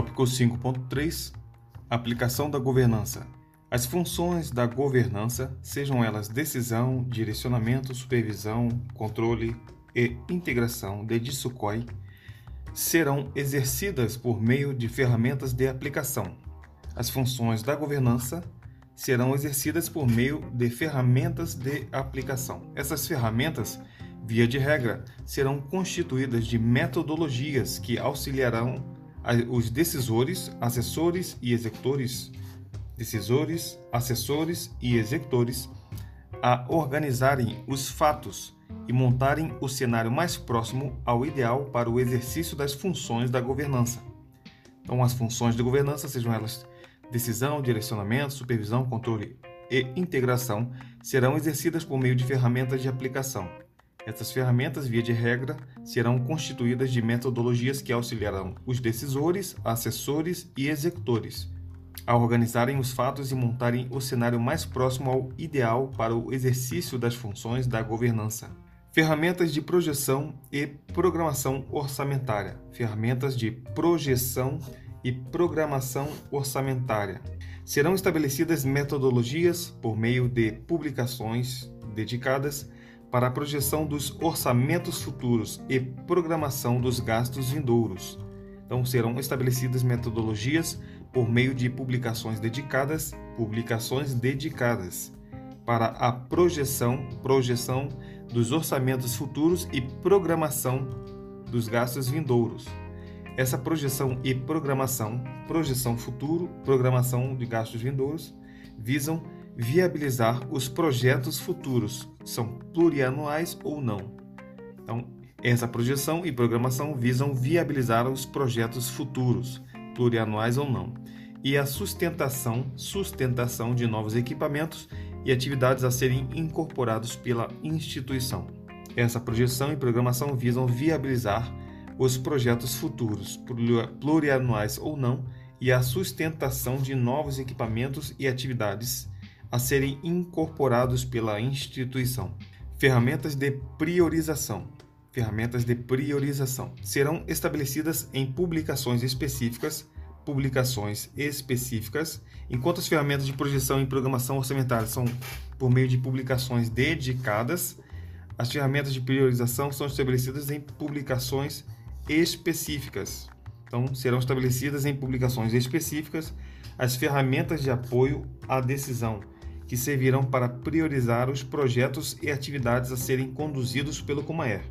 Tópico 5.3 Aplicação da governança. As funções da governança, sejam elas decisão, direcionamento, supervisão, controle e integração de DISUCOI, serão exercidas por meio de ferramentas de aplicação. As funções da governança serão exercidas por meio de ferramentas de aplicação. Essas ferramentas, via de regra, serão constituídas de metodologias que auxiliarão os decisores, assessores e executores, decisores, assessores e executores a organizarem os fatos e montarem o cenário mais próximo ao ideal para o exercício das funções da governança. Então, as funções de governança, sejam elas decisão, direcionamento, supervisão, controle e integração serão exercidas por meio de ferramentas de aplicação. Essas ferramentas, via de regra, serão constituídas de metodologias que auxiliarão os decisores, assessores e executores a organizarem os fatos e montarem o cenário mais próximo ao ideal para o exercício das funções da governança. Ferramentas de projeção e programação orçamentária. Ferramentas de projeção e programação orçamentária. Serão estabelecidas metodologias por meio de publicações dedicadas para a projeção dos orçamentos futuros e programação dos gastos vindouros. Então, serão estabelecidas metodologias por meio de publicações dedicadas, publicações dedicadas para a projeção, projeção dos orçamentos futuros e programação dos gastos vindouros. Essa projeção e programação, projeção futuro, programação de gastos vindouros, visam viabilizar os projetos futuros, são plurianuais ou não. Então, essa projeção e programação visam viabilizar os projetos futuros, plurianuais ou não, e a sustentação, sustentação de novos equipamentos e atividades a serem incorporados pela instituição. Essa projeção e programação visam viabilizar os projetos futuros, plurianuais ou não, e a sustentação de novos equipamentos e atividades a serem incorporados pela instituição. Ferramentas de priorização. Ferramentas de priorização serão estabelecidas em publicações específicas, publicações específicas, enquanto as ferramentas de projeção e programação orçamentária são por meio de publicações dedicadas, as ferramentas de priorização são estabelecidas em publicações específicas. Então, serão estabelecidas em publicações específicas as ferramentas de apoio à decisão, que servirão para priorizar os projetos e atividades a serem conduzidos pelo Comaer.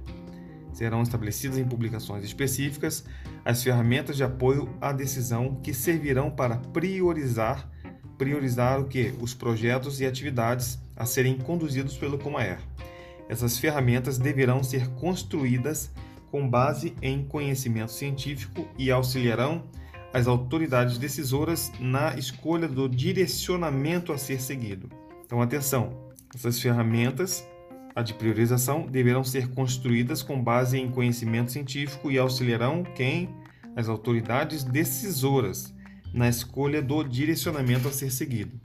Serão estabelecidas em publicações específicas as ferramentas de apoio à decisão que servirão para priorizar priorizar o que os projetos e atividades a serem conduzidos pelo Comaer. Essas ferramentas deverão ser construídas com base em conhecimento científico e auxiliarão as autoridades decisoras na escolha do direcionamento a ser seguido. Então, atenção, essas ferramentas, a de priorização, deverão ser construídas com base em conhecimento científico e auxiliarão quem? As autoridades decisoras na escolha do direcionamento a ser seguido.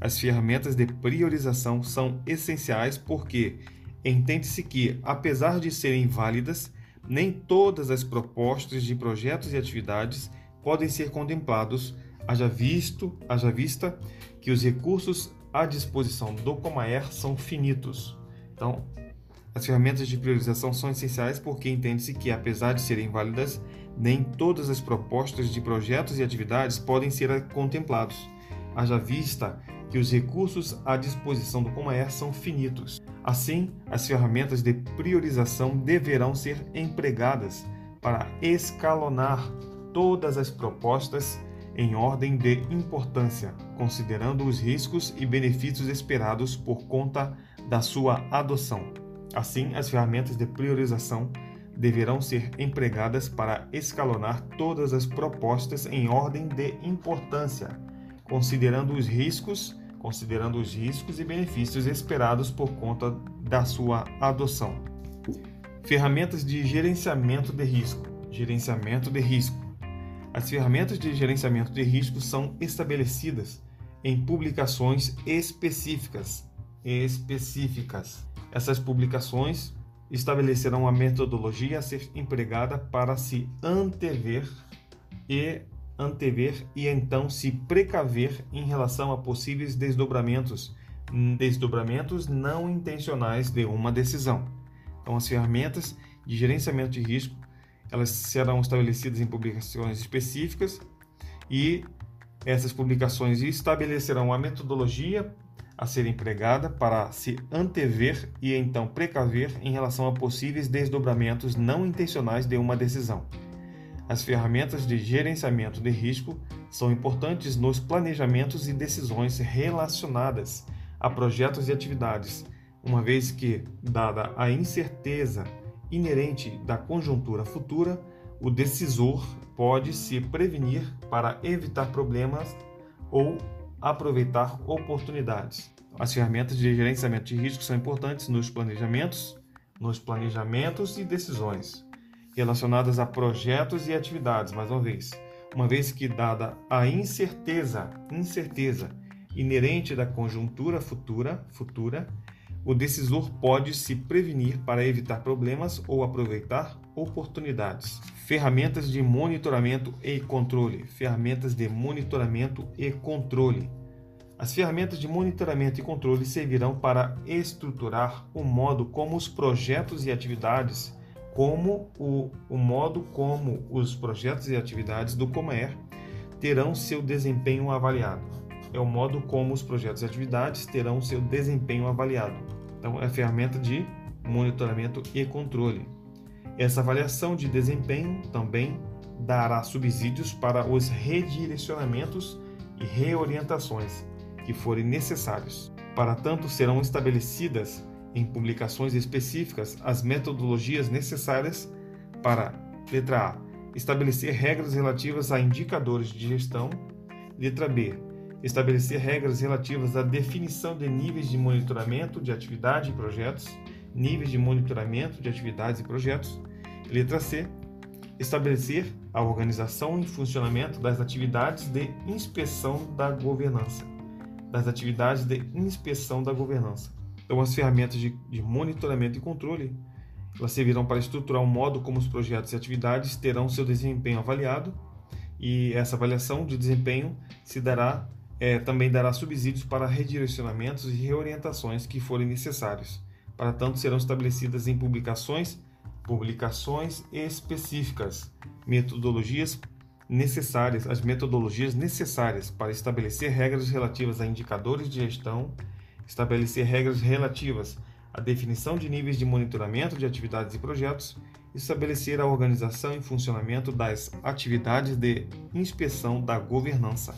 As ferramentas de priorização são essenciais porque entende-se que, apesar de serem válidas, nem todas as propostas de projetos e atividades podem ser contemplados, haja visto, haja vista que os recursos à disposição do Comaer são finitos. Então, as ferramentas de priorização são essenciais porque entende-se que, apesar de serem válidas, nem todas as propostas de projetos e atividades podem ser contemplados. Haja vista que os recursos à disposição do Comaer são finitos. Assim, as ferramentas de priorização deverão ser empregadas para escalonar todas as propostas em ordem de importância, considerando os riscos e benefícios esperados por conta da sua adoção. Assim, as ferramentas de priorização deverão ser empregadas para escalonar todas as propostas em ordem de importância, considerando os riscos considerando os riscos e benefícios esperados por conta da sua adoção. Ferramentas de gerenciamento de risco. Gerenciamento de risco. As ferramentas de gerenciamento de risco são estabelecidas em publicações específicas. Específicas. Essas publicações estabelecerão a metodologia a ser empregada para se antever e antever e então se precaver em relação a possíveis desdobramentos, desdobramentos não intencionais de uma decisão. Então, as ferramentas de gerenciamento de risco elas serão estabelecidas em publicações específicas e essas publicações estabelecerão a metodologia a ser empregada para se antever e então precaver em relação a possíveis desdobramentos não intencionais de uma decisão. As ferramentas de gerenciamento de risco são importantes nos planejamentos e decisões relacionadas a projetos e atividades, uma vez que, dada a incerteza inerente da conjuntura futura, o decisor pode se prevenir para evitar problemas ou aproveitar oportunidades. As ferramentas de gerenciamento de risco são importantes nos planejamentos, nos planejamentos e decisões relacionadas a projetos e atividades, mais uma vez, uma vez que dada a incerteza, incerteza inerente da conjuntura futura, futura, o decisor pode se prevenir para evitar problemas ou aproveitar oportunidades. Ferramentas de monitoramento e controle. Ferramentas de monitoramento e controle. As ferramentas de monitoramento e controle servirão para estruturar o modo como os projetos e atividades, como o, o modo como os projetos e atividades do Comaer terão seu desempenho avaliado. É o modo como os projetos e atividades terão seu desempenho avaliado. Então, é a ferramenta de monitoramento e controle. Essa avaliação de desempenho também dará subsídios para os redirecionamentos e reorientações que forem necessários. Para tanto, serão estabelecidas em publicações específicas as metodologias necessárias para, letra A, estabelecer regras relativas a indicadores de gestão, letra B, estabelecer regras relativas à definição de níveis de monitoramento de atividade e projetos, níveis de monitoramento de atividades e projetos. Letra C. Estabelecer a organização e funcionamento das atividades de inspeção da governança. Das atividades de inspeção da governança. Então, as ferramentas de, de monitoramento e controle elas servirão para estruturar o modo como os projetos e atividades terão seu desempenho avaliado, e essa avaliação de desempenho se dará é, também dará subsídios para redirecionamentos e reorientações que forem necessários. Para tanto, serão estabelecidas em publicações, publicações específicas, metodologias necessárias, as metodologias necessárias para estabelecer regras relativas a indicadores de gestão, estabelecer regras relativas à definição de níveis de monitoramento de atividades e projetos, estabelecer a organização e funcionamento das atividades de inspeção da governança.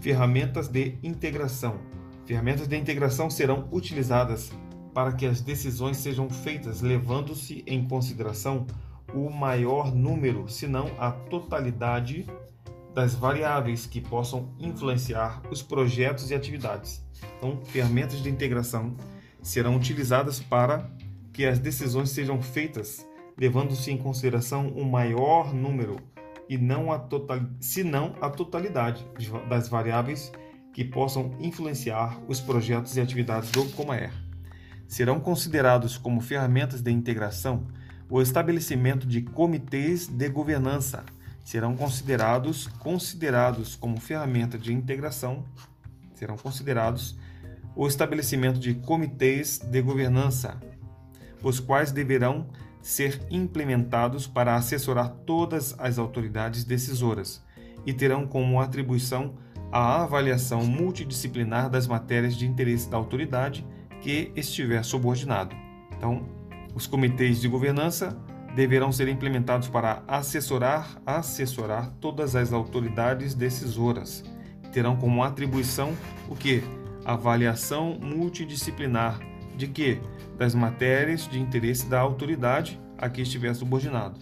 Ferramentas de integração. Ferramentas de integração serão utilizadas para que as decisões sejam feitas levando-se em consideração o maior número, se não a totalidade, das variáveis que possam influenciar os projetos e atividades. Então, ferramentas de integração serão utilizadas para que as decisões sejam feitas levando-se em consideração o maior número e não a total, se não a totalidade das variáveis que possam influenciar os projetos e atividades do Comaer. Serão considerados como ferramentas de integração o estabelecimento de comitês de governança. Serão considerados considerados como ferramenta de integração. Serão considerados o estabelecimento de comitês de governança, os quais deverão ser implementados para assessorar todas as autoridades decisoras e terão como atribuição a avaliação multidisciplinar das matérias de interesse da autoridade que estiver subordinado. Então, os comitês de governança deverão ser implementados para assessorar, assessorar todas as autoridades decisoras. Terão como atribuição o que? Avaliação multidisciplinar de que? Das matérias de interesse da autoridade a que estiver subordinado.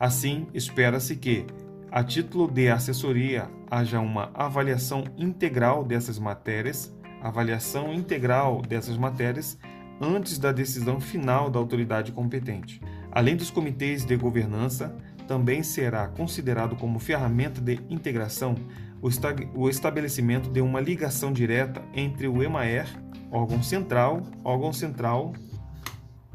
Assim, espera-se que, a título de assessoria, haja uma avaliação integral dessas matérias, avaliação integral dessas matérias antes da decisão final da autoridade competente. Além dos comitês de governança, também será considerado como ferramenta de integração o estabelecimento de uma ligação direta entre o EMAER órgão central, órgão central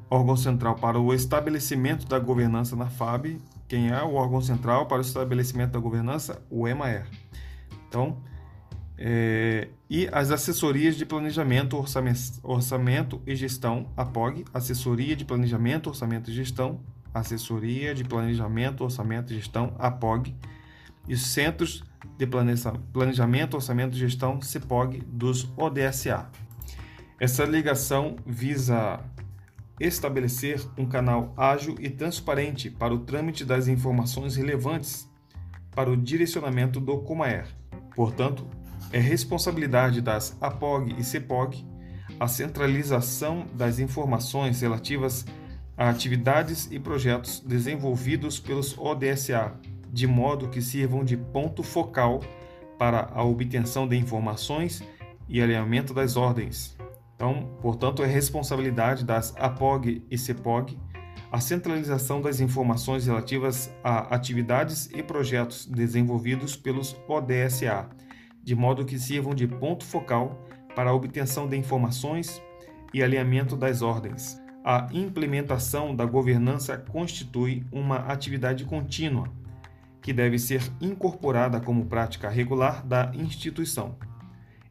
órgão central para o estabelecimento da governança na FAB. Quem é o órgão central para o estabelecimento da governança? O EMAER. Então, é, e as assessorias de planejamento, orçamento, orçamento e gestão, APOG, assessoria de planejamento, orçamento e gestão, assessoria de planejamento, orçamento e gestão, APOG, e os centros de planejamento, orçamento e gestão, CEPOG, dos ODSA. Essa ligação visa estabelecer um canal ágil e transparente para o trâmite das informações relevantes para o direcionamento do Comaer. Portanto, é responsabilidade das APOG e CEPOG a centralização das informações relativas a atividades e projetos desenvolvidos pelos ODSA, de modo que sirvam de ponto focal para a obtenção de informações e alinhamento das ordens. Então, portanto, é responsabilidade das APOG e CEPOG a centralização das informações relativas a atividades e projetos desenvolvidos pelos ODSA, de modo que sirvam de ponto focal para a obtenção de informações e alinhamento das ordens. A implementação da governança constitui uma atividade contínua, que deve ser incorporada como prática regular da instituição.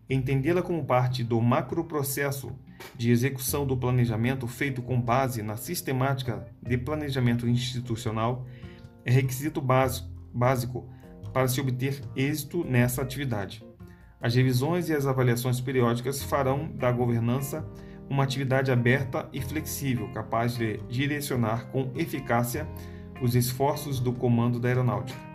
Entendê-la como parte do macroprocesso de execução do planejamento feito com base na sistemática de planejamento institucional é requisito básico para se obter êxito nessa atividade. As revisões e as avaliações periódicas farão da governança uma atividade aberta e flexível, capaz de direcionar com eficácia os esforços do comando da aeronáutica.